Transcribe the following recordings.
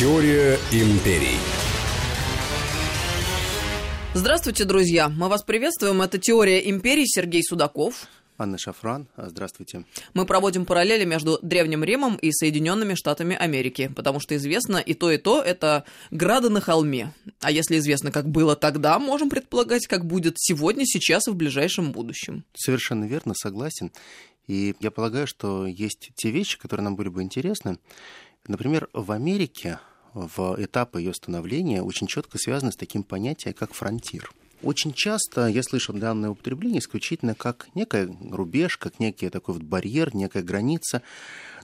Теория империй. Здравствуйте, друзья. Мы вас приветствуем. Это «Теория империй». Сергей Судаков. Анна Шафран, здравствуйте. Мы проводим параллели между Древним Римом и Соединенными Штатами Америки, потому что известно и то, и то – это грады на холме. А если известно, как было тогда, можем предполагать, как будет сегодня, сейчас и в ближайшем будущем. Совершенно верно, согласен. И я полагаю, что есть те вещи, которые нам были бы интересны. Например, в Америке в этапы ее становления очень четко связаны с таким понятием, как фронтир. Очень часто я слышал данное употребление исключительно как некая рубеж, как некий такой вот барьер, некая граница.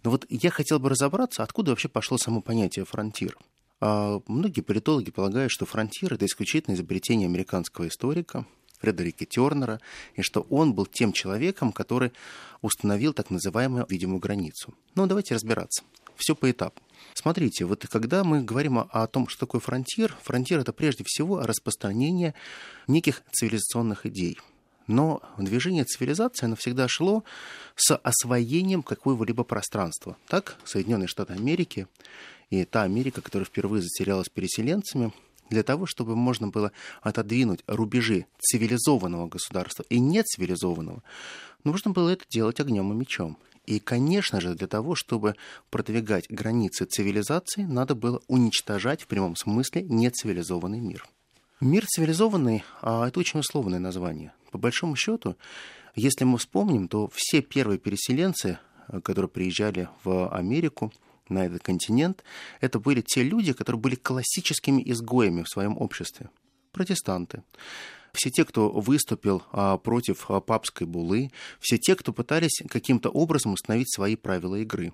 Но вот я хотел бы разобраться, откуда вообще пошло само понятие фронтир. А многие политологи полагают, что фронтир – это исключительно изобретение американского историка Фредерика Тернера, и что он был тем человеком, который установил так называемую видимую границу. Но давайте разбираться. Все по этапу. Смотрите, вот когда мы говорим о том, что такое фронтир, фронтир это прежде всего распространение неких цивилизационных идей. Но движение цивилизации, оно всегда шло с освоением какого-либо пространства. Так, Соединенные Штаты Америки и та Америка, которая впервые затерялась переселенцами, для того, чтобы можно было отодвинуть рубежи цивилизованного государства и нецивилизованного, нужно было это делать огнем и мечом. И, конечно же, для того, чтобы продвигать границы цивилизации, надо было уничтожать в прямом смысле нецивилизованный мир. Мир цивилизованный а, – это очень условное название. По большому счету, если мы вспомним, то все первые переселенцы, которые приезжали в Америку, на этот континент, это были те люди, которые были классическими изгоями в своем обществе. Протестанты все те, кто выступил а, против а, папской булы, все те, кто пытались каким-то образом установить свои правила игры.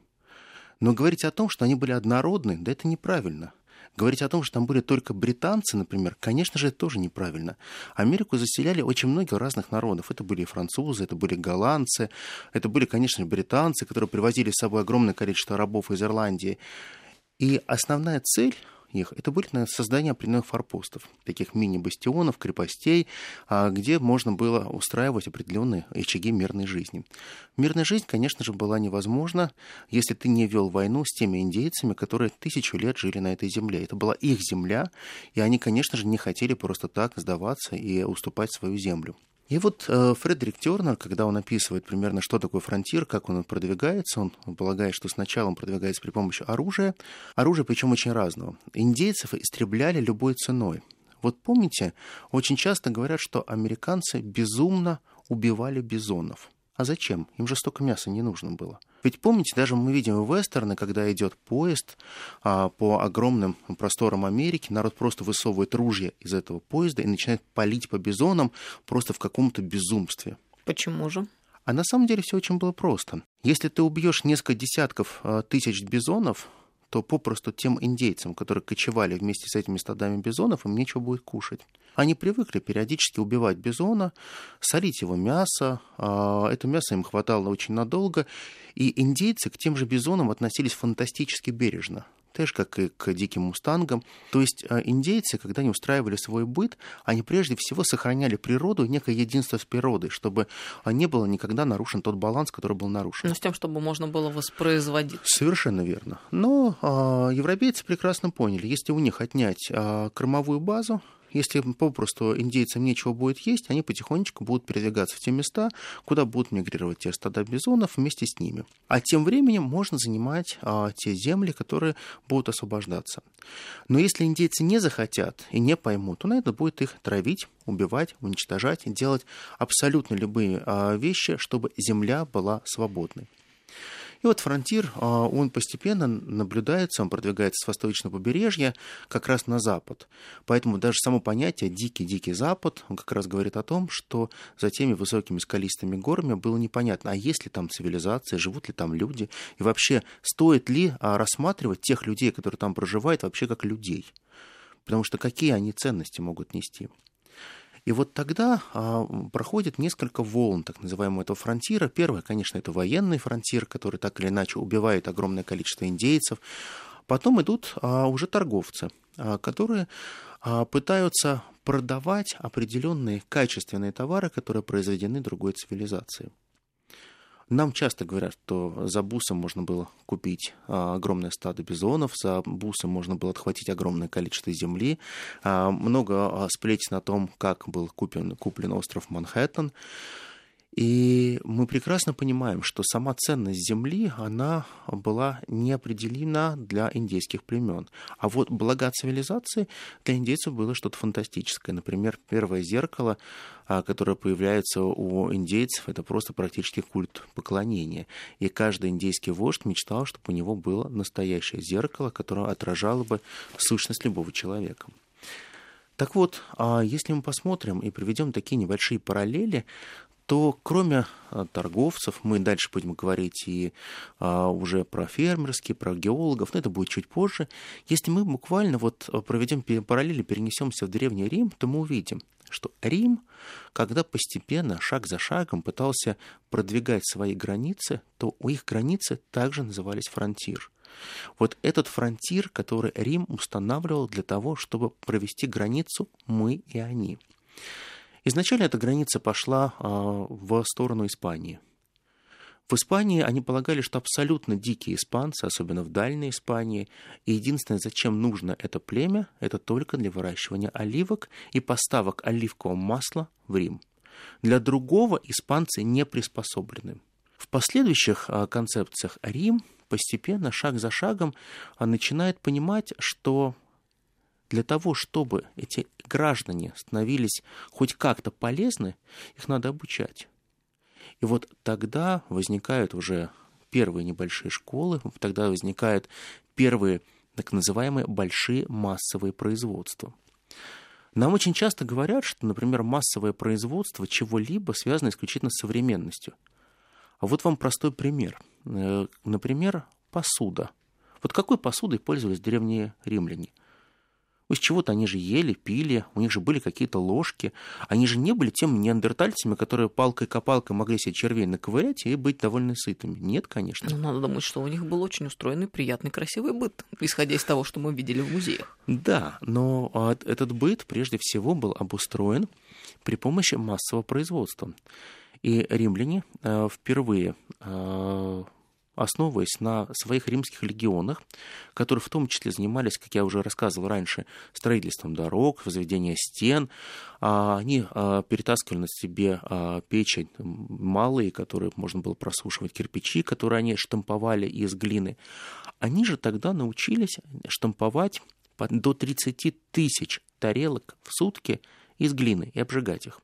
Но говорить о том, что они были однородны, да это неправильно. Говорить о том, что там были только британцы, например, конечно же, это тоже неправильно. Америку заселяли очень много разных народов. Это были французы, это были голландцы, это были, конечно, британцы, которые привозили с собой огромное количество рабов из Ирландии. И основная цель их, это были наверное, создание определенных форпостов, таких мини-бастионов, крепостей, а, где можно было устраивать определенные очаги мирной жизни. Мирная жизнь, конечно же, была невозможна, если ты не вел войну с теми индейцами, которые тысячу лет жили на этой земле. Это была их земля, и они, конечно же, не хотели просто так сдаваться и уступать свою землю. И вот э, Фредерик Тернер, когда он описывает примерно, что такое фронтир, как он продвигается, он полагает, что сначала он продвигается при помощи оружия, оружия причем очень разного. Индейцев истребляли любой ценой. Вот помните, очень часто говорят, что американцы безумно убивали бизонов. А зачем? Им же столько мяса не нужно было. Ведь помните, даже мы видим в вестерны, когда идет поезд а, по огромным просторам Америки, народ просто высовывает ружья из этого поезда и начинает палить по бизонам просто в каком-то безумстве. Почему же? А на самом деле все очень было просто. Если ты убьешь несколько десятков а, тысяч бизонов, то попросту тем индейцам, которые кочевали вместе с этими стадами бизонов, им нечего будет кушать. Они привыкли периодически убивать бизона, солить его мясо. А, это мясо им хватало очень надолго. И индейцы к тем же бизонам относились фантастически бережно же, как и к диким мустангам. То есть а, индейцы, когда они устраивали свой быт, они прежде всего сохраняли природу, некое единство с природой, чтобы а, не было никогда нарушен тот баланс, который был нарушен. Ну, с тем, чтобы можно было воспроизводить. Совершенно верно. Но э, европейцы прекрасно поняли, если у них отнять э, кормовую базу, если попросту индейцам нечего будет есть, они потихонечку будут передвигаться в те места, куда будут мигрировать те стада бизонов вместе с ними. А тем временем можно занимать а, те земли, которые будут освобождаться. Но если индейцы не захотят и не поймут, то на это будет их травить, убивать, уничтожать, делать абсолютно любые а, вещи, чтобы земля была свободной. И вот фронтир, а, он постепенно наблюдается, он продвигается с восточного побережья как раз на запад. Поэтому даже само понятие «дикий-дикий запад» он как раз говорит о том, что за теми высокими скалистыми горами было непонятно, а есть ли там цивилизация, живут ли там люди, и вообще стоит ли а, рассматривать тех людей, которые там проживают, вообще как людей. Потому что какие они ценности могут нести. И вот тогда а, проходит несколько волн так называемого этого фронтира. Первое, конечно, это военный фронтир, который так или иначе убивает огромное количество индейцев. Потом идут а, уже торговцы, а, которые а, пытаются продавать определенные качественные товары, которые произведены другой цивилизацией. Нам часто говорят, что за бусом можно было купить а, огромное стадо бизонов, за бусом можно было отхватить огромное количество земли. А, много а, сплетен о том, как был куплен, куплен остров Манхэттен. И мы прекрасно понимаем, что сама ценность земли, она была неопределена для индейских племен. А вот блага цивилизации для индейцев было что-то фантастическое. Например, первое зеркало, а, которое появляется у индейцев, это просто практически культ поклонения. И каждый индейский вождь мечтал, чтобы у него было настоящее зеркало, которое отражало бы сущность любого человека. Так вот, а если мы посмотрим и приведем такие небольшие параллели, то кроме а, торговцев, мы дальше будем говорить и а, уже про фермерские, про геологов, но это будет чуть позже. Если мы буквально вот проведем параллели, перенесемся в Древний Рим, то мы увидим, что Рим, когда постепенно, шаг за шагом пытался продвигать свои границы, то у их границы также назывались фронтир. Вот этот фронтир, который Рим устанавливал для того, чтобы провести границу мы и они. Изначально эта граница пошла а, в сторону Испании. В Испании они полагали, что абсолютно дикие испанцы, особенно в Дальней Испании, и единственное, зачем нужно это племя, это только для выращивания оливок и поставок оливкового масла в Рим. Для другого испанцы не приспособлены. В последующих а, концепциях Рим постепенно, шаг за шагом, а, начинает понимать, что для того, чтобы эти граждане становились хоть как-то полезны, их надо обучать. И вот тогда возникают уже первые небольшие школы, тогда возникают первые так называемые большие массовые производства. Нам очень часто говорят, что, например, массовое производство чего-либо связано исключительно с современностью. А вот вам простой пример. Э, например, посуда. Вот какой посудой пользовались древние римляне? Из чего-то они же ели, пили, у них же были какие-то ложки. Они же не были теми неандертальцами, которые палкой-копалкой могли себе червей наковырять и быть довольно сытыми. Нет, конечно. Ну, надо думать, что у них был очень устроенный, приятный, красивый быт, исходя из того, что мы видели в музеях. Да, но а, этот быт прежде всего был обустроен при помощи массового производства. И римляне а, впервые а, основываясь на своих римских легионах, которые в том числе занимались, как я уже рассказывал раньше, строительством дорог, возведением стен. А, они а, перетаскивали на себе а, печи малые, которые можно было просушивать, кирпичи, которые они штамповали из глины. Они же тогда научились штамповать до 30 тысяч тарелок в сутки из глины и обжигать их.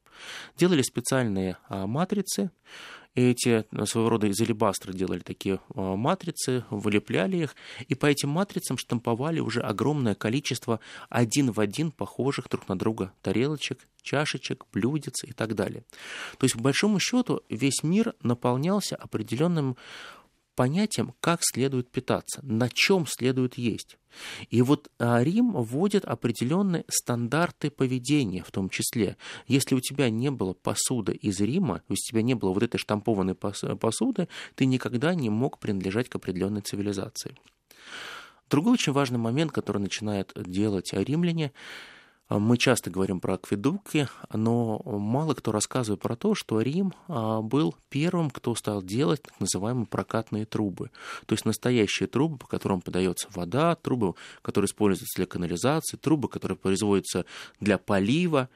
Делали специальные матрицы, эти э, своего рода из алебастра делали такие э, матрицы, вылепляли их, и по этим матрицам штамповали уже огромное количество один в один похожих друг на друга тарелочек, чашечек, блюдец и так далее. То есть, по большому счету, весь мир наполнялся определенным понятием, как следует питаться, на чем следует есть. И вот а, Рим вводит определенные стандарты поведения в том числе. Если у тебя не было посуды из Рима, у тебя не было вот этой штампованной посуды, ты никогда не мог принадлежать к определенной цивилизации. Другой очень важный момент, который начинает делать римляне, мы часто говорим про акведуки, но мало кто рассказывает про то, что Рим а, был первым, кто стал делать так называемые прокатные трубы. То есть настоящие трубы, по которым подается вода, трубы, которые используются для канализации, трубы, которые производятся для полива.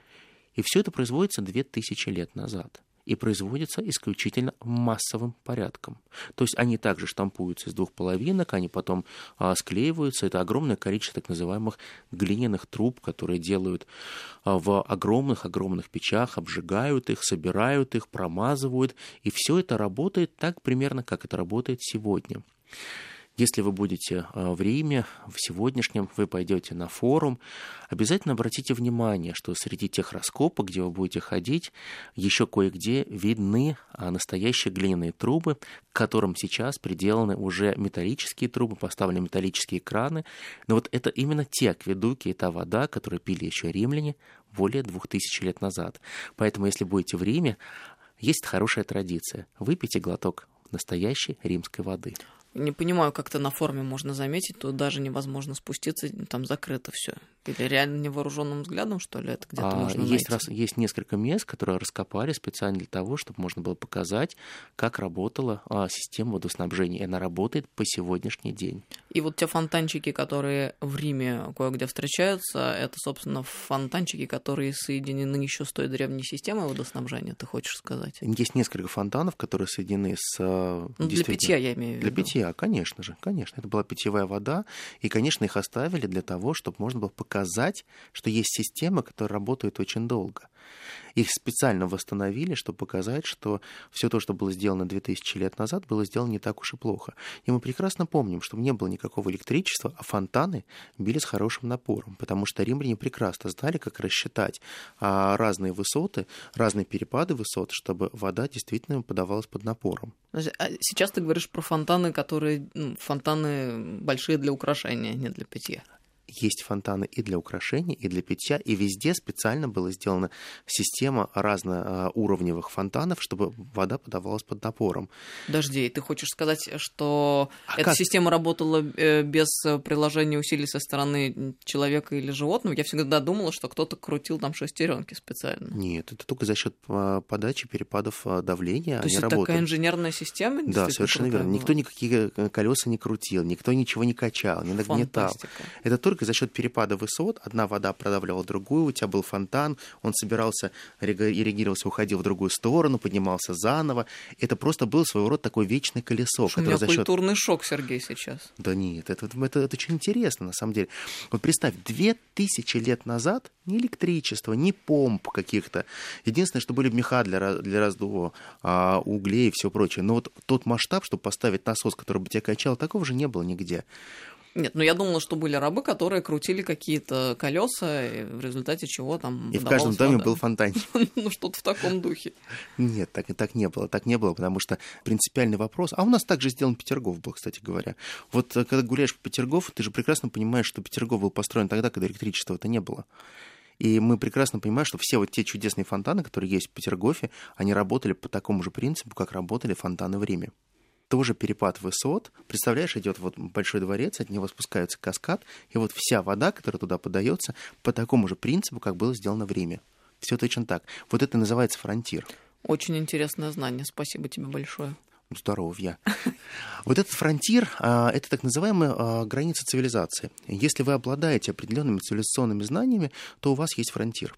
И все это производится 2000 лет назад и производятся исключительно массовым порядком. То есть они также штампуются из двух половинок, они потом а, склеиваются. Это огромное количество так называемых глиняных труб, которые делают а, в огромных-огромных печах, обжигают их, собирают их, промазывают. И все это работает так примерно, как это работает сегодня. Если вы будете а, в Риме, в сегодняшнем, вы пойдете на форум, обязательно обратите внимание, что среди тех раскопок, где вы будете ходить, еще кое-где видны а, настоящие глиняные трубы, к которым сейчас приделаны уже металлические трубы, поставлены металлические краны. Но вот это именно те акведуки и та вода, которую пили еще римляне более двух тысяч лет назад. Поэтому, если будете в Риме, есть хорошая традиция. Выпейте глоток настоящей римской воды. Не понимаю, как-то на форме можно заметить, тут даже невозможно спуститься, там закрыто все. Или реально невооруженным взглядом, что ли, это где-то а, можно есть, найти? раз, есть несколько мест, которые раскопали специально для того, чтобы можно было показать, как работала а, система водоснабжения. И она работает по сегодняшний день. И вот те фонтанчики, которые в Риме кое-где встречаются, это, собственно, фонтанчики, которые соединены еще с той древней системой водоснабжения, ты хочешь сказать? Есть несколько фонтанов, которые соединены с... А, ну, для питья, я имею в виду. Для питья, конечно же, конечно. Это была питьевая вода, и, конечно, их оставили для того, чтобы можно было показать, что есть система, которая работает очень долго. Их специально восстановили, чтобы показать, что все то, что было сделано 2000 лет назад, было сделано не так уж и плохо. И мы прекрасно помним, что не было никакого электричества, а фонтаны били с хорошим напором, потому что римляне прекрасно знали, как рассчитать а, разные высоты, разные перепады высот, чтобы вода действительно подавалась под напором. А сейчас ты говоришь про фонтаны, которые ну, фонтаны большие для украшения, не для питья есть фонтаны и для украшений, и для питья, и везде специально была сделана система разноуровневых фонтанов, чтобы вода подавалась под напором. Подожди, ты хочешь сказать, что а эта как? система работала э, без приложения усилий со стороны человека или животного? Я всегда думала, что кто-то крутил там шестеренки специально. Нет, это только за счет а, подачи перепадов а, давления. То есть это работают. такая инженерная система? Да, совершенно верно. Была? Никто никакие э, колеса не крутил, никто ничего не качал, не нагнетал. Это только только за счет перепада высот одна вода продавливала другую, у тебя был фонтан, он собирался, ирригировался, уходил в другую сторону, поднимался заново. Это просто был своего рода такое вечное колесо. Что у меня за счет... культурный шок, Сергей, сейчас. Да нет, это, это, это, это очень интересно, на самом деле. Вот представь, две тысячи лет назад ни электричества, ни помп каких-то. Единственное, что были меха для, для раздува а, углей и все прочее. Но вот тот масштаб, чтобы поставить насос, который бы тебя качал, такого же не было нигде. Нет, ну я думала, что были рабы, которые крутили какие-то колеса, в результате чего там. И в каждом доме вода. был фонтанчик. ну, что-то в таком духе. Нет, так и так не было. Так не было, потому что принципиальный вопрос. А у нас также сделан Петергоф был, кстати говоря. Вот э, когда гуляешь по Петергофу, ты же прекрасно понимаешь, что Петергоф был построен тогда, когда электричества-то не было. И мы прекрасно понимаем, что все вот те чудесные фонтаны, которые есть в Петергофе, они работали по такому же принципу, как работали фонтаны в Риме тоже перепад высот. Представляешь, идет вот большой дворец, от него спускается каскад, и вот вся вода, которая туда подается, по такому же принципу, как было сделано в Риме. Все точно так. Вот это называется фронтир. Очень интересное знание. Спасибо тебе большое здоровья. Вот этот фронтир а, – это так называемая а, граница цивилизации. Если вы обладаете определенными цивилизационными знаниями, то у вас есть фронтир.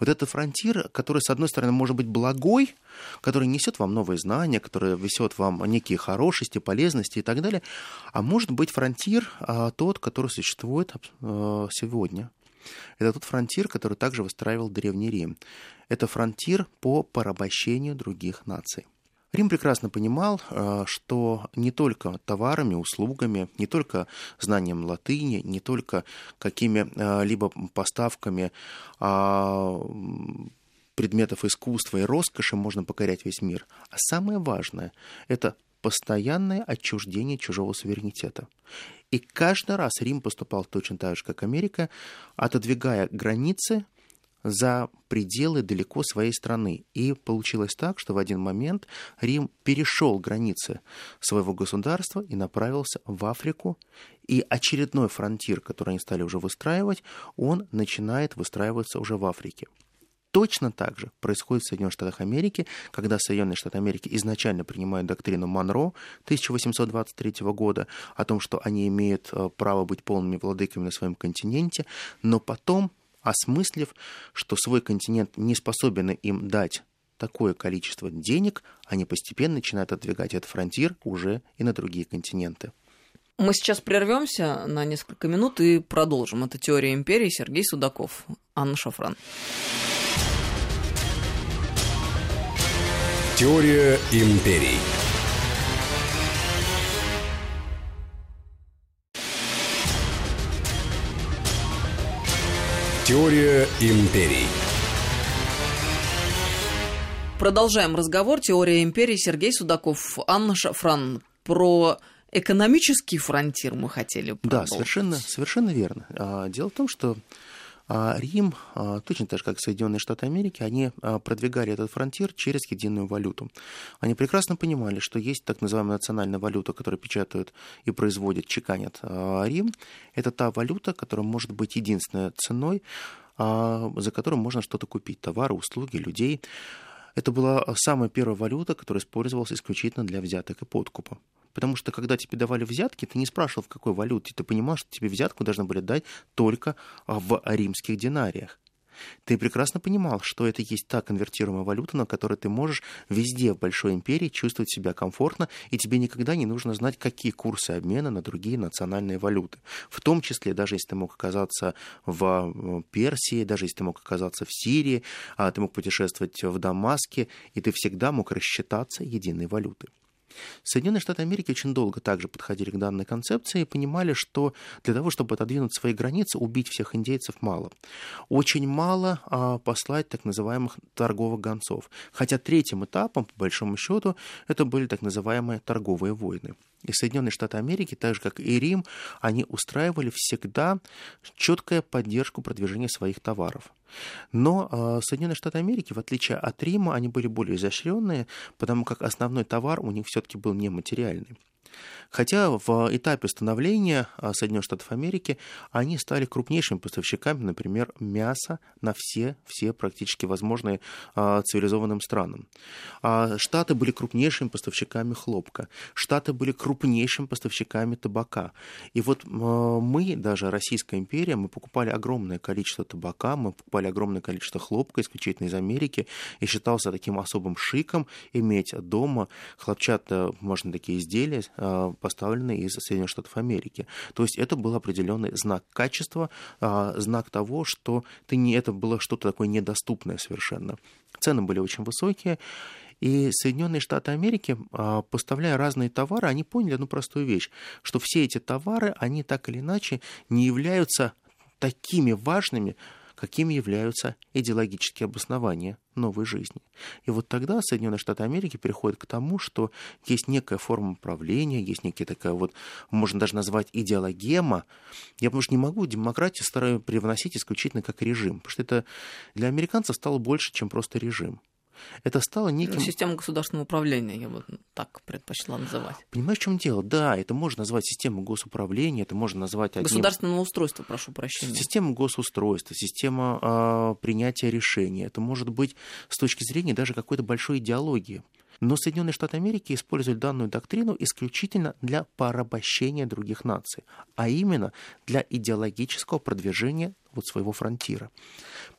Вот этот фронтир, который, с одной стороны, может быть благой, который несет вам новые знания, который несет вам некие хорошести, полезности и так далее, а может быть фронтир а, тот, который существует сегодня. Это тот фронтир, который также выстраивал Древний Рим. Это фронтир по порабощению других наций. Рим прекрасно понимал, э, что не только товарами, услугами, не только знанием латыни, не только какими-либо э, поставками а, предметов искусства и роскоши можно покорять весь мир. А самое важное – это постоянное отчуждение чужого суверенитета. И каждый раз Рим поступал точно так же, как Америка, отодвигая границы за пределы далеко своей страны. И получилось так, что в один момент Рим перешел границы своего государства и направился в Африку. И очередной фронтир, который они стали уже выстраивать, он начинает выстраиваться уже в Африке. Точно так же происходит в Соединенных Штатах Америки, когда Соединенные Штаты Америки изначально принимают доктрину Монро 1823 года о том, что они имеют э, право быть полными владыками на своем континенте, но потом осмыслив, что свой континент не способен им дать такое количество денег, они постепенно начинают отдвигать этот фронтир уже и на другие континенты. Мы сейчас прервемся на несколько минут и продолжим. Это «Теория империи» Сергей Судаков, Анна Шафран. Теория империй. Теория империй. Продолжаем разговор. Теория империи. Сергей Судаков, Анна Шафран. Про экономический фронтир мы хотели продолжить. Да, совершенно, совершенно верно. А, дело в том, что Рим, а, точно так же, как Соединенные Штаты Америки, они а, продвигали этот фронтир через единую валюту. Они прекрасно понимали, что есть так называемая национальная валюта, которую печатают и производят, чеканят Рим. Это та валюта, которая может быть единственной ценой, за которую можно что-то купить, товары, услуги, людей. Это была самая первая валюта, которая использовалась исключительно для взяток и подкупа. Потому что когда тебе давали взятки, ты не спрашивал, в какой валюте. Ты понимал, что тебе взятку должны были дать только в римских динариях. Ты прекрасно понимал, что это есть та конвертируемая валюта, на которой ты можешь везде в большой империи чувствовать себя комфортно, и тебе никогда не нужно знать, какие курсы обмена на другие национальные валюты. В том числе, даже если ты мог оказаться в Персии, даже если ты мог оказаться в Сирии, а ты мог путешествовать в Дамаске, и ты всегда мог рассчитаться единой валютой. Соединенные Штаты Америки очень долго также подходили к данной концепции и понимали, что для того, чтобы отодвинуть свои границы, убить всех индейцев мало. Очень мало а, послать так называемых торговых гонцов. Хотя третьим этапом, по большому счету, это были так называемые торговые войны. И Соединенные Штаты Америки, так же как и Рим, они устраивали всегда четкую поддержку продвижения своих товаров. Но э, Соединенные Штаты Америки, в отличие от Рима, они были более изощренные, потому как основной товар у них все-таки был нематериальный. Хотя в этапе становления а, Соединенных Штатов Америки они стали крупнейшими поставщиками, например, мяса на все, все практически возможные а, цивилизованным странам. А, Штаты были крупнейшими поставщиками хлопка. Штаты были крупнейшими поставщиками табака. И вот мы, даже Российская империя, мы покупали огромное количество табака, мы покупали огромное количество хлопка исключительно из Америки, и считался таким особым шиком иметь дома хлопчатые, можно такие изделия, поставленные из Соединенных Штатов Америки. То есть это был определенный знак качества, а, знак того, что ты не, это было что-то такое недоступное совершенно. Цены были очень высокие, и Соединенные Штаты Америки, а, поставляя разные товары, они поняли одну простую вещь, что все эти товары, они так или иначе не являются такими важными, какими являются идеологические обоснования новой жизни. И вот тогда Соединенные Штаты Америки переходят к тому, что есть некая форма управления, есть некая такая вот, можно даже назвать идеологема. Я потому что не могу демократию стараюсь привносить исключительно как режим, потому что это для американцев стало больше, чем просто режим это стало неким... Система государственного управления, я бы так предпочла называть. Понимаешь, в чем дело? Да, это можно назвать системой госуправления, это можно назвать... Одним... Государственного устройства, прошу прощения. Система госустройства, система э, принятия решений. Это может быть с точки зрения даже какой-то большой идеологии. Но Соединенные Штаты Америки используют данную доктрину исключительно для порабощения других наций, а именно для идеологического продвижения вот своего фронтира.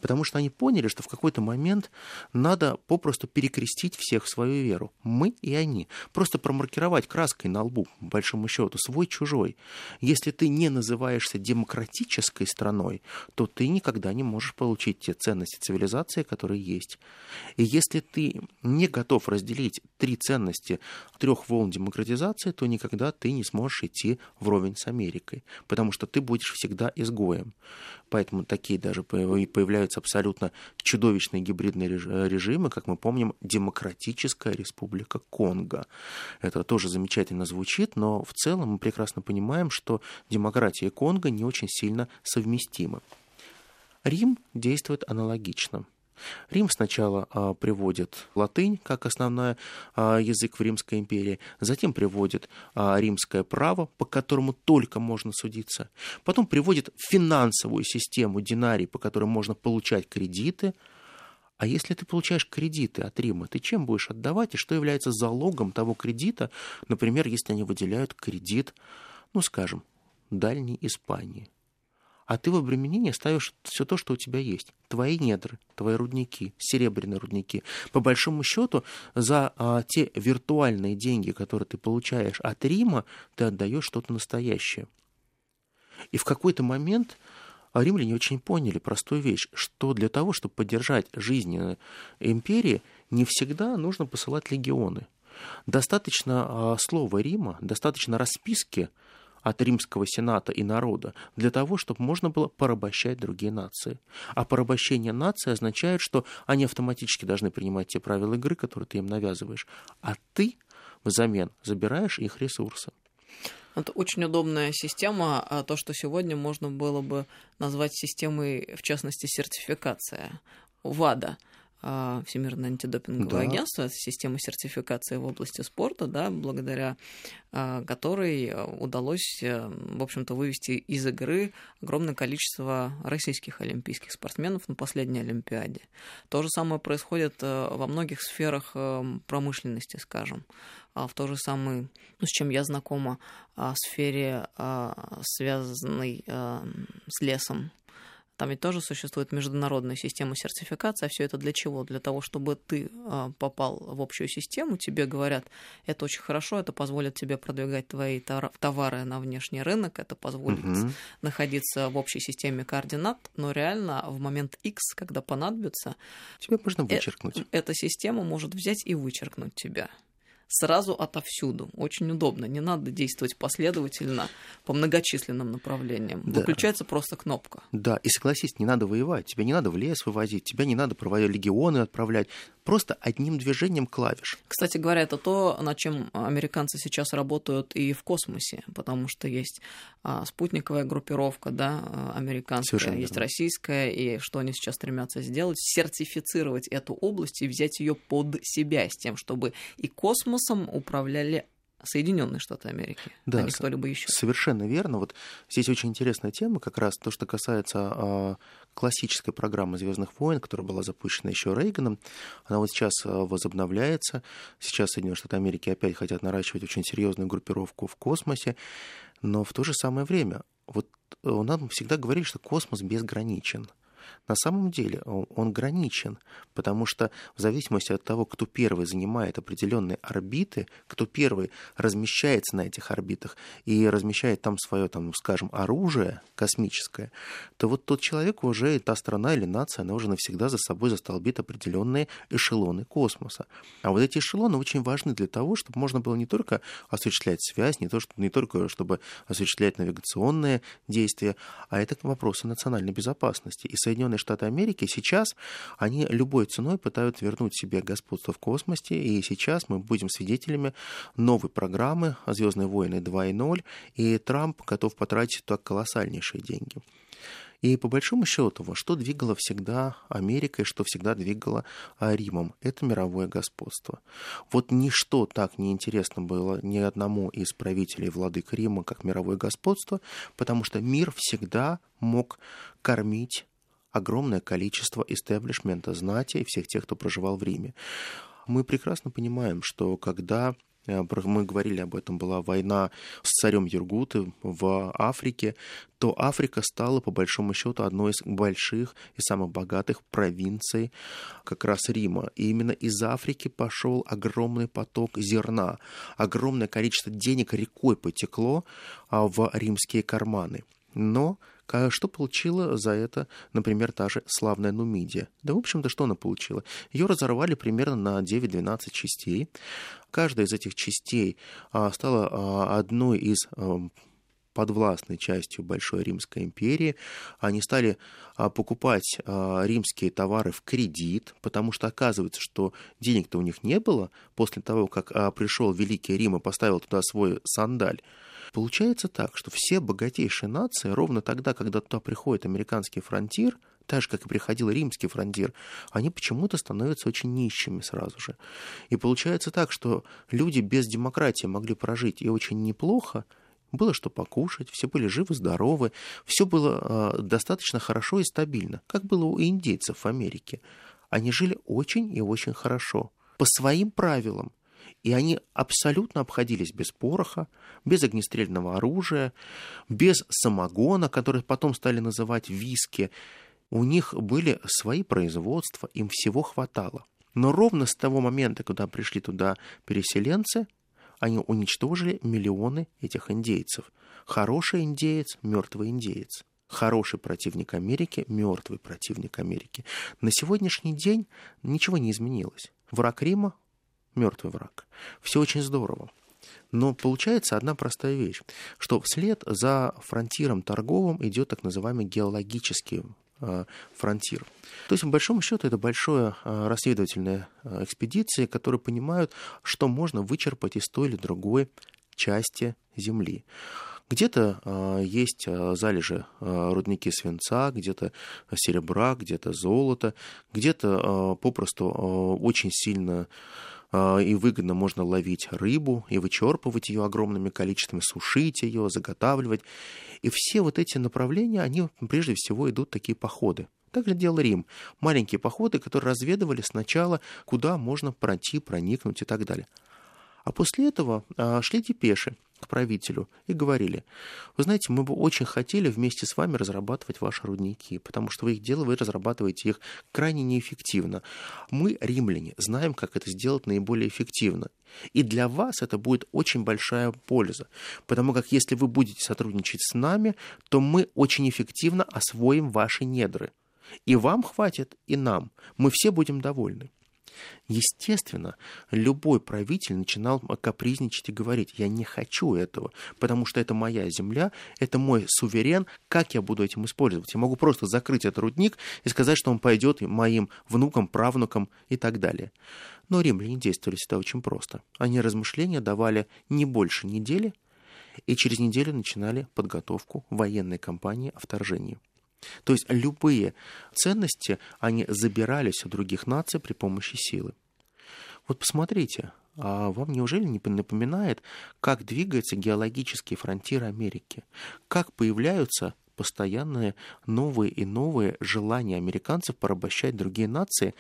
Потому что они поняли, что в какой-то момент надо попросту перекрестить всех в свою веру. Мы и они. Просто промаркировать краской на лбу, по большому счету, свой-чужой. Если ты не называешься демократической страной, то ты никогда не можешь получить те ценности цивилизации, которые есть. И если ты не готов разделить три ценности трех волн демократизации, то никогда ты не сможешь идти вровень с Америкой, потому что ты будешь всегда изгоем. Поэтому такие даже появляются абсолютно чудовищные гибридные режимы, как мы помним, Демократическая Республика Конго. Это тоже замечательно звучит, но в целом мы прекрасно понимаем, что демократия и Конго не очень сильно совместимы. Рим действует аналогично. Рим сначала а, приводит латынь как основной а, язык в Римской империи, затем приводит а, римское право, по которому только можно судиться, потом приводит финансовую систему динарий, по которой можно получать кредиты. А если ты получаешь кредиты от Рима, ты чем будешь отдавать и что является залогом того кредита, например, если они выделяют кредит, ну, скажем, Дальней Испании? А ты в обременение ставишь все то, что у тебя есть. Твои недры, твои рудники, серебряные рудники. По большому счету, за а, те виртуальные деньги, которые ты получаешь от Рима, ты отдаешь что-то настоящее. И в какой-то момент римляне очень поняли простую вещь, что для того, чтобы поддержать жизнь империи, не всегда нужно посылать легионы. Достаточно а, слова Рима, достаточно расписки, от римского сената и народа для того, чтобы можно было порабощать другие нации. А порабощение нации означает, что они автоматически должны принимать те правила игры, которые ты им навязываешь, а ты взамен забираешь их ресурсы. Это очень удобная система, а то, что сегодня можно было бы назвать системой, в частности, сертификация ВАДА. А, Всемирное антидопинговое да. агентство, система сертификации в области спорта, да, благодаря а, которой а, удалось, э, в общем-то, вывести из игры огромное количество российских олимпийских спортсменов на последней Олимпиаде. То же самое происходит э, во многих сферах э, промышленности, скажем. В то же самое, ну, с чем я знакома, в сфере, связанной с лесом, там ведь тоже существует международная система сертификации. А все это для чего? Для того, чтобы ты а, попал в общую систему, тебе говорят, это очень хорошо, это позволит тебе продвигать твои товары на внешний рынок, это позволит угу. находиться в общей системе координат, но реально в момент X, когда понадобится, тебе можно э, вычеркнуть. Э- эта система может взять и вычеркнуть тебя сразу отовсюду. Очень удобно. Не надо действовать последовательно по многочисленным направлениям. Да. Выключается просто кнопка. Да, и согласись, не надо воевать. Тебя не надо в лес вывозить, тебя не надо проводить легионы отправлять. Просто одним движением клавиш. Кстати говоря, это то, над чем американцы сейчас работают и в космосе, потому что есть спутниковая группировка, да, а, американская, Совершенно есть верно. российская, и что они сейчас стремятся сделать? Сертифицировать эту область и взять ее под себя с тем, чтобы и космос космосом управляли Соединенные Штаты Америки, да, а не кто-либо еще. Совершенно верно. Вот здесь очень интересная тема, как раз то, что касается э, классической программы Звездных войн, которая была запущена еще Рейганом. Она вот сейчас а, возобновляется. Сейчас Соединенные Штаты Америки опять хотят наращивать очень серьезную группировку в космосе, но в то же самое время вот э, нам всегда говорили, что космос безграничен. На самом деле он граничен, потому что в зависимости от того, кто первый занимает определенные орбиты, кто первый размещается на этих орбитах и размещает там свое, там, скажем, оружие космическое, то вот тот человек уже, та страна или нация, она уже навсегда за собой застолбит определенные эшелоны космоса. А вот эти эшелоны очень важны для того, чтобы можно было не только осуществлять связь, не, то, что, не только чтобы осуществлять навигационные действия, а это вопросы национальной безопасности. И Соединенные Штаты Америки сейчас, они любой ценой пытаются вернуть себе господство в космосе, и сейчас мы будем свидетелями новой программы «Звездные войны 2.0», и Трамп готов потратить туда колоссальнейшие деньги. И по большому счету, что двигало всегда Америкой, что всегда двигало Римом, это мировое господство. Вот ничто так не интересно было ни одному из правителей владык Рима, как мировое господство, потому что мир всегда мог кормить огромное количество истеблишмента, знати и всех тех, кто проживал в Риме. Мы прекрасно понимаем, что когда э, мы говорили об этом, была война с царем Юргуты в Африке, то Африка стала, по большому счету, одной из больших и самых богатых провинций как раз Рима. И именно из Африки пошел огромный поток зерна, огромное количество денег рекой потекло а, в римские карманы. Но что получила за это, например, та же славная Нумидия? Да, в общем-то, что она получила? Ее разорвали примерно на 9-12 частей. Каждая из этих частей а, стала а, одной из а, подвластной частью Большой Римской империи. Они стали покупать римские товары в кредит, потому что оказывается, что денег-то у них не было после того, как пришел Великий Рим и поставил туда свой сандаль. Получается так, что все богатейшие нации ровно тогда, когда туда приходит американский фронтир, так же, как и приходил римский фронтир, они почему-то становятся очень нищими сразу же. И получается так, что люди без демократии могли прожить и очень неплохо, было что покушать, все были живы-здоровы, все было э, достаточно хорошо и стабильно, как было у индейцев в Америке. Они жили очень и очень хорошо, по своим правилам, и они абсолютно обходились без пороха, без огнестрельного оружия, без самогона, который потом стали называть виски. У них были свои производства, им всего хватало. Но ровно с того момента, когда пришли туда переселенцы, они уничтожили миллионы этих индейцев. Хороший индеец, мертвый индеец. Хороший противник Америки, мертвый противник Америки. На сегодняшний день ничего не изменилось. Враг Рима мертвый враг. Все очень здорово. Но получается одна простая вещь, что вслед за фронтиром торговым идет так называемый геологический фронтир. То есть, по большому счету, это большое э, расследовательная э, экспедиция, которые понимают, что можно вычерпать из той или другой части Земли. Где-то э, есть э, залежи э, рудники свинца, где-то серебра, где-то золота, где-то э, попросту э, очень сильно и выгодно можно ловить рыбу и вычерпывать ее огромными количествами, сушить ее, заготавливать. И все вот эти направления, они прежде всего идут такие походы. Так глядел Рим. Маленькие походы, которые разведывали сначала, куда можно пройти, проникнуть и так далее. А после этого а, шли депеши к правителю и говорили, вы знаете, мы бы очень хотели вместе с вами разрабатывать ваши рудники, потому что вы их делаете, вы разрабатываете их крайне неэффективно. Мы, римляне, знаем, как это сделать наиболее эффективно. И для вас это будет очень большая польза, потому как если вы будете сотрудничать с нами, то мы очень эффективно освоим ваши недры. И вам хватит, и нам. Мы все будем довольны. Естественно, любой правитель начинал капризничать и говорить, я не хочу этого, потому что это моя земля, это мой суверен, как я буду этим использовать? Я могу просто закрыть этот рудник и сказать, что он пойдет моим внукам, правнукам и так далее. Но римляне действовали всегда очень просто. Они размышления давали не больше недели, и через неделю начинали подготовку военной кампании о вторжении. То есть любые ценности, они забирались у других наций при помощи силы. Вот посмотрите, а вам неужели не напоминает, как двигаются геологические фронтиры Америки? Как появляются постоянные новые и новые желания американцев порабощать другие нации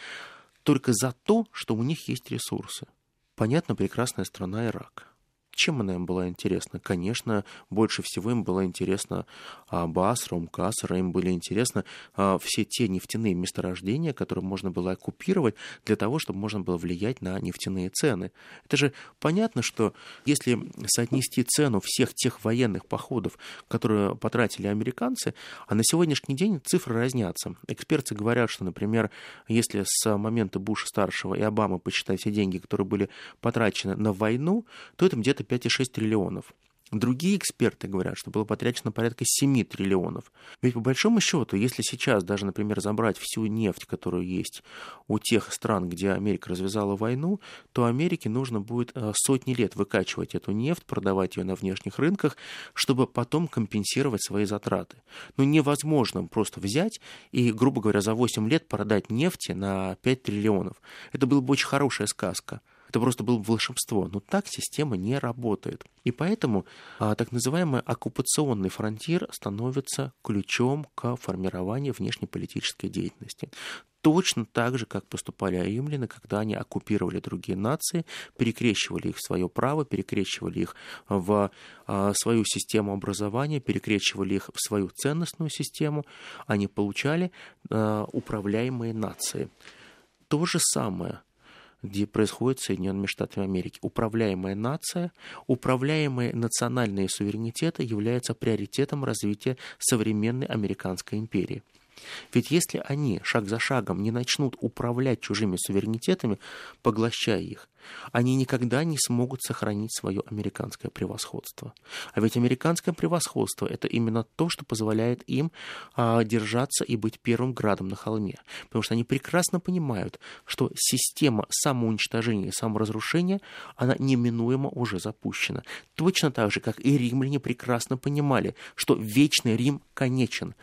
только за то, что у них есть ресурсы? Понятно, прекрасная страна Ирак – чем она им была интересна? Конечно, больше всего им было интересно а, Басра, Умкасара, им были интересны а, все те нефтяные месторождения, которые можно было оккупировать для того, чтобы можно было влиять на нефтяные цены. Это же понятно, что если соотнести цену всех тех военных походов, которые потратили американцы, а на сегодняшний день цифры разнятся. Эксперты говорят, что, например, если с момента Буша-старшего и Обамы посчитать все деньги, которые были потрачены на войну, то это где-то 5,6 триллионов. Другие эксперты говорят, что было потрачено порядка 7 триллионов. Ведь по большому счету, если сейчас даже, например, забрать всю нефть, которую есть у тех стран, где Америка развязала войну, то Америке нужно будет э, сотни лет выкачивать эту нефть, продавать ее на внешних рынках, чтобы потом компенсировать свои затраты. Но невозможно просто взять и, грубо говоря, за 8 лет продать нефти на 5 триллионов. Это была бы очень хорошая сказка. Это просто было бы волшебство. Но так система не работает. И поэтому а, так называемый оккупационный фронтир становится ключом к формированию внешнеполитической деятельности точно так же, как поступали римляне, когда они оккупировали другие нации, перекрещивали их в свое право, перекрещивали их в а, свою систему образования, перекрещивали их в свою ценностную систему, они получали а, управляемые нации. То же самое где происходит Соединенными Штатами Америки. Управляемая нация, управляемые национальные суверенитеты являются приоритетом развития современной американской империи. Ведь если они шаг за шагом не начнут управлять чужими суверенитетами, поглощая их, они никогда не смогут сохранить свое американское превосходство. А ведь американское превосходство это именно то, что позволяет им а, держаться и быть первым градом на холме. Потому что они прекрасно понимают, что система самоуничтожения и саморазрушения, она неминуемо уже запущена. Точно так же, как и римляне прекрасно понимали, что вечный Рим конечен.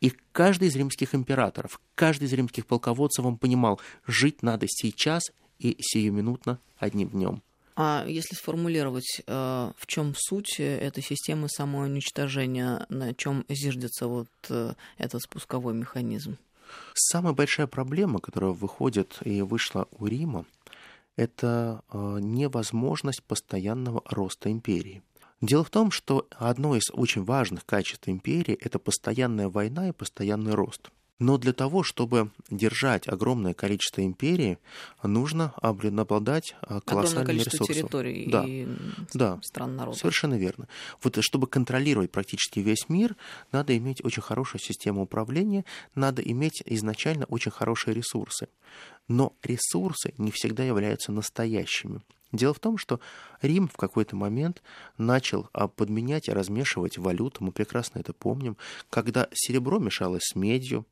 И каждый из римских императоров, каждый из римских полководцев, он понимал, жить надо сейчас и сиюминутно одним днем. А если сформулировать, э, в чем суть этой системы самоуничтожения, на чем зиждется вот э, этот спусковой механизм? Самая большая проблема, которая выходит и вышла у Рима, это э, невозможность постоянного роста империи. Дело в том, что одно из очень важных качеств империи – это постоянная война и постоянный рост. Но для того, чтобы держать огромное количество империи, нужно обладать а, колоссальными ресурсами. территорий да. и да. стран народов. Совершенно верно. Вот чтобы контролировать практически весь мир, надо иметь очень хорошую систему управления, надо иметь изначально очень хорошие ресурсы. Но ресурсы не всегда являются настоящими. Дело в том, что Рим в какой-то момент начал а, подменять и размешивать валюту, мы прекрасно это помним, когда серебро мешалось с медью,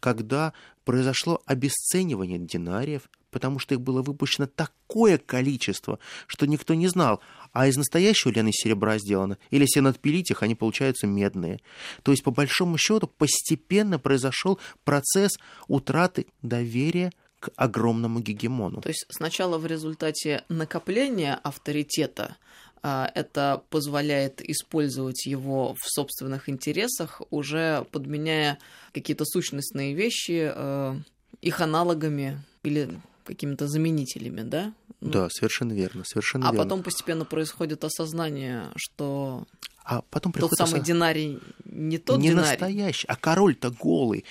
когда произошло обесценивание динариев, потому что их было выпущено такое количество, что никто не знал, А из настоящего ли они серебра сделаны? Или если надпилить их, они получаются медные? То есть, по большому счету, постепенно произошел процесс утраты доверия к огромному гегемону. То есть сначала в результате накопления авторитета а, это позволяет использовать его в собственных интересах, уже подменяя какие-то сущностные вещи э, их аналогами или какими-то заменителями, да? Да, совершенно верно, совершенно а верно. А потом постепенно происходит осознание, что а потом тот самый осоз... динарий не тот не динарий. настоящий, а король-то голый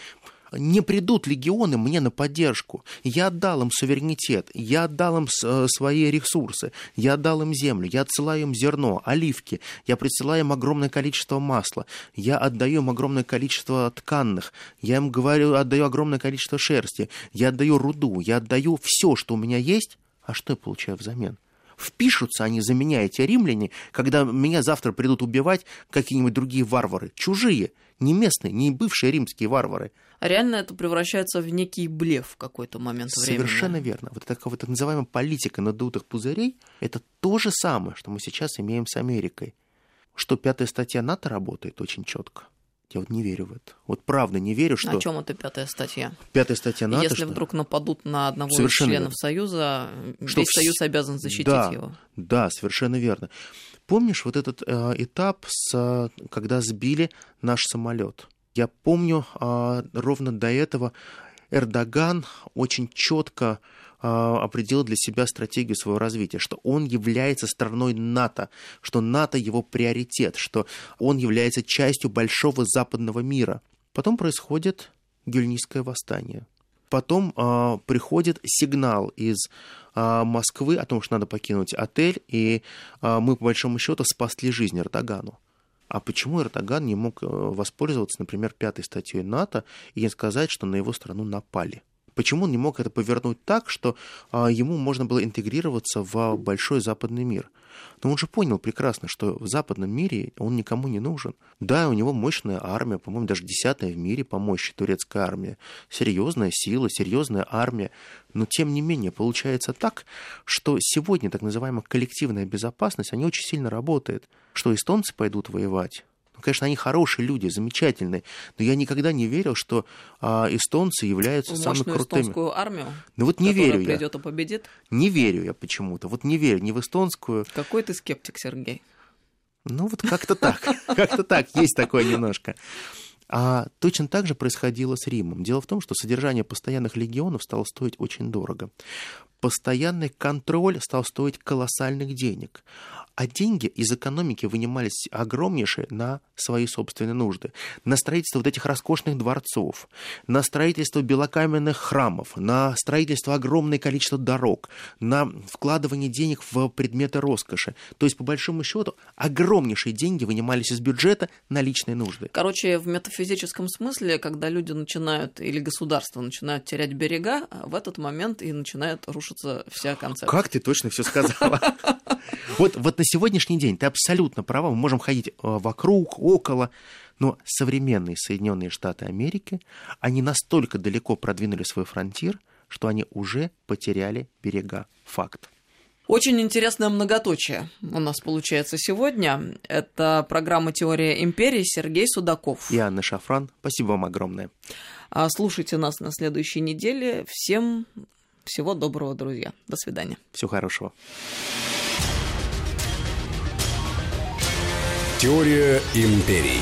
не придут легионы мне на поддержку. Я отдал им суверенитет, я отдал им э, свои ресурсы, я отдал им землю, я отсылаю им зерно, оливки, я присылаю им огромное количество масла, я отдаю им огромное количество тканных, я им говорю, отдаю огромное количество шерсти, я отдаю руду, я отдаю все, что у меня есть, а что я получаю взамен? Впишутся они за меня, эти римляне, когда меня завтра придут убивать какие-нибудь другие варвары, чужие, не местные, не бывшие римские варвары. А реально это превращается в некий блеф в какой-то момент времени. Совершенно верно. Вот такая вот так называемая политика надутых пузырей – это то же самое, что мы сейчас имеем с Америкой. Что пятая статья НАТО работает очень четко. Я вот не верю в это. Вот правда не верю, что... О чем это пятая статья? Пятая статья НАТО. Если что... вдруг нападут на одного совершенно из членов верно. Союза, что весь в... Союз обязан защитить да, его. Да, совершенно верно. Помнишь вот этот э, этап, с, когда сбили наш самолет? Я помню, э, ровно до этого Эрдоган очень четко а, определил для себя стратегию своего развития, что он является страной НАТО, что НАТО его приоритет, что он является частью большого западного мира. Потом происходит Гюльнийское восстание. Потом э, приходит сигнал из э, Москвы о том, что надо покинуть отель, и э, мы, по большому счету, спасли жизнь Эрдогану. А почему Эрдоган не мог воспользоваться, например, пятой статьей НАТО и сказать, что на его страну напали? Почему он не мог это повернуть так, что а, ему можно было интегрироваться в большой западный мир? Но он же понял прекрасно, что в западном мире он никому не нужен. Да, у него мощная армия, по-моему, даже десятая в мире по мощи турецкая армия. Серьезная сила, серьезная армия. Но тем не менее, получается так, что сегодня так называемая коллективная безопасность, они очень сильно работает. Что эстонцы пойдут воевать, конечно, они хорошие люди, замечательные, но я никогда не верил, что а, эстонцы являются Мощную самыми крутыми. эстонскую армию, ну вот не верю я. и победит? Не верю я почему-то. Вот не верю ни в эстонскую. Какой ты скептик, Сергей? Ну вот как-то так, как-то так, есть такое немножко. А точно так же происходило с Римом. Дело в том, что содержание постоянных легионов стало стоить очень дорого. Постоянный контроль стал стоить колоссальных денег а деньги из экономики вынимались огромнейшие на свои собственные нужды. На строительство вот этих роскошных дворцов, на строительство белокаменных храмов, на строительство огромное количество дорог, на вкладывание денег в предметы роскоши. То есть, по большому счету, огромнейшие деньги вынимались из бюджета на личные нужды. Короче, в метафизическом смысле, когда люди начинают, или государство начинают терять берега, в этот момент и начинает рушиться вся концепция. Как ты точно все сказала? Вот, вот на сегодняшний день ты абсолютно права, мы можем ходить э, вокруг, около, но современные Соединенные Штаты Америки, они настолько далеко продвинули свой фронтир, что они уже потеряли берега. Факт. Очень интересное многоточие у нас получается сегодня. Это программа «Теория империи» Сергей Судаков. И Анна Шафран. Спасибо вам огромное. А слушайте нас на следующей неделе. Всем всего доброго, друзья. До свидания. Всего хорошего. Теория империй.